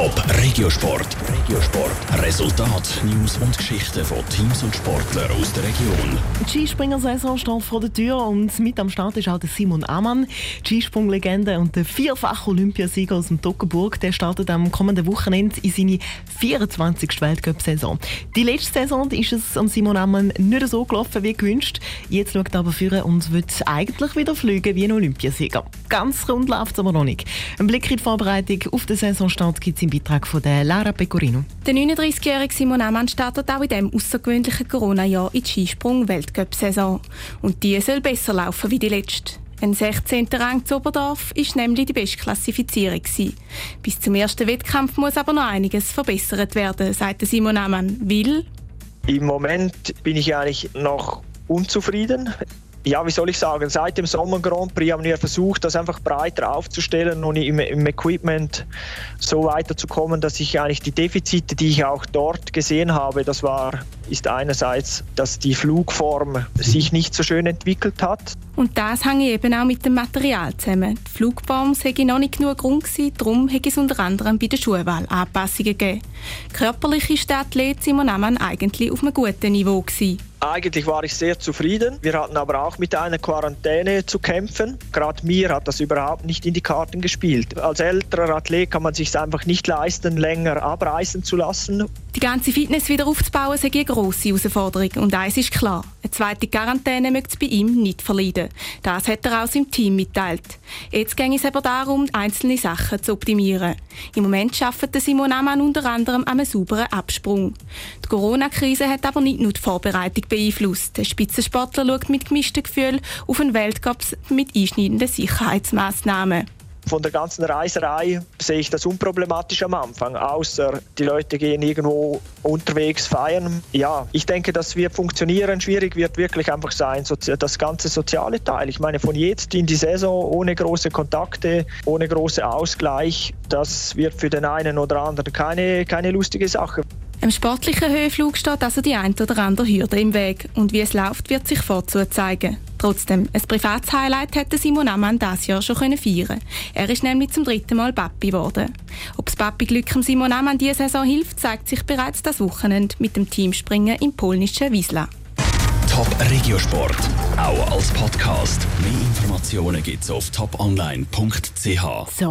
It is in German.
Top Regiosport. Regiosport. Resultat, News und Geschichten von Teams und Sportlern aus der Region. Die Skispringersaison steht vor der Tür und mit am Start ist auch der Simon Amann, Skisprunglegende und der vierfache Olympiasieger aus dem Toggenburg. Der startet am kommenden Wochenende in seine 24. Weltcup-Saison. Die letzte Saison ist es an Simon Amann nicht so gelaufen wie gewünscht. Jetzt schaut er aber führen und wird eigentlich wieder fliegen wie ein Olympiasieger. Ganz rund läuft es aber noch nicht. Ein Blick in die Vorbereitung auf den Saisonstart gibt es im Beitrag von der Lara Pecorino. Der 39-jährige Simon Amann startet auch in diesem außergewöhnlichen Corona-Jahr in die Skisprung-Weltcup-Saison. Und die soll besser laufen wie die letzte. Ein 16. Rang zu Oberdorf ist nämlich die beste Klassifizierung. Bis zum ersten Wettkampf muss aber noch einiges verbessert werden, sagte Simon Amann. Will Im Moment bin ich eigentlich noch unzufrieden ja, wie soll ich sagen, seit dem Sommer Grand Prix haben wir versucht, das einfach breiter aufzustellen und im, im Equipment so weiterzukommen, dass ich eigentlich die Defizite, die ich auch dort gesehen habe, das war, ist einerseits, dass die Flugform sich nicht so schön entwickelt hat. Und das hängt eben auch mit dem Material zusammen. Die Flugform sei noch nicht genug Grund gewesen, darum hätte es unter anderem bei der Schuhwahl Anpassungen gegeben. Körperlich ist der Athlet Simon Amann eigentlich auf einem guten Niveau gewesen. Eigentlich war ich sehr zufrieden. Wir hatten aber auch mit einer Quarantäne zu kämpfen. Gerade mir hat das überhaupt nicht in die Karten gespielt. Als älterer Athlet kann man sich einfach nicht leisten, länger abreisen zu lassen. Die ganze Fitness wieder aufzubauen, ist eine grosse Herausforderung. Und eins ist klar, eine zweite Quarantäne möchte es bei ihm nicht verleiden. Das hat er auch seinem Team mitteilt. Jetzt ging es aber darum, einzelne Sachen zu optimieren. Im Moment arbeitet Simon Amann unter anderem an einem sauberen Absprung. Die Corona-Krise hat aber nicht nur die Vorbereitung beeinflusst. Der Spitzensportler schaut mit gemischten Gefühlen auf einen Weltcup mit einschneidenden Sicherheitsmaßnahmen von der ganzen Reiserei sehe ich das unproblematisch am Anfang, außer die Leute gehen irgendwo unterwegs feiern. Ja, ich denke, das wird funktionieren. Schwierig wird wirklich einfach sein, das ganze soziale Teil. Ich meine, von jetzt in die Saison ohne große Kontakte, ohne großen Ausgleich, das wird für den einen oder anderen keine, keine lustige Sache. Im sportlichen Höhenflug steht also die ein oder andere Hürde im Weg. Und wie es läuft, wird sich vorzu zeigen. Trotzdem, ein privates Highlight hätte Simon Ammann das Jahr schon feiern können Er ist nämlich zum dritten Mal Papi geworden. Ob das Papi-Glück Simon Ammann diese Saison hilft, zeigt sich bereits das Wochenende mit dem Teamspringen im polnischen Wiesla. Top Regiosport, auch als Podcast. Mehr Informationen gibt's auf toponline.ch. So,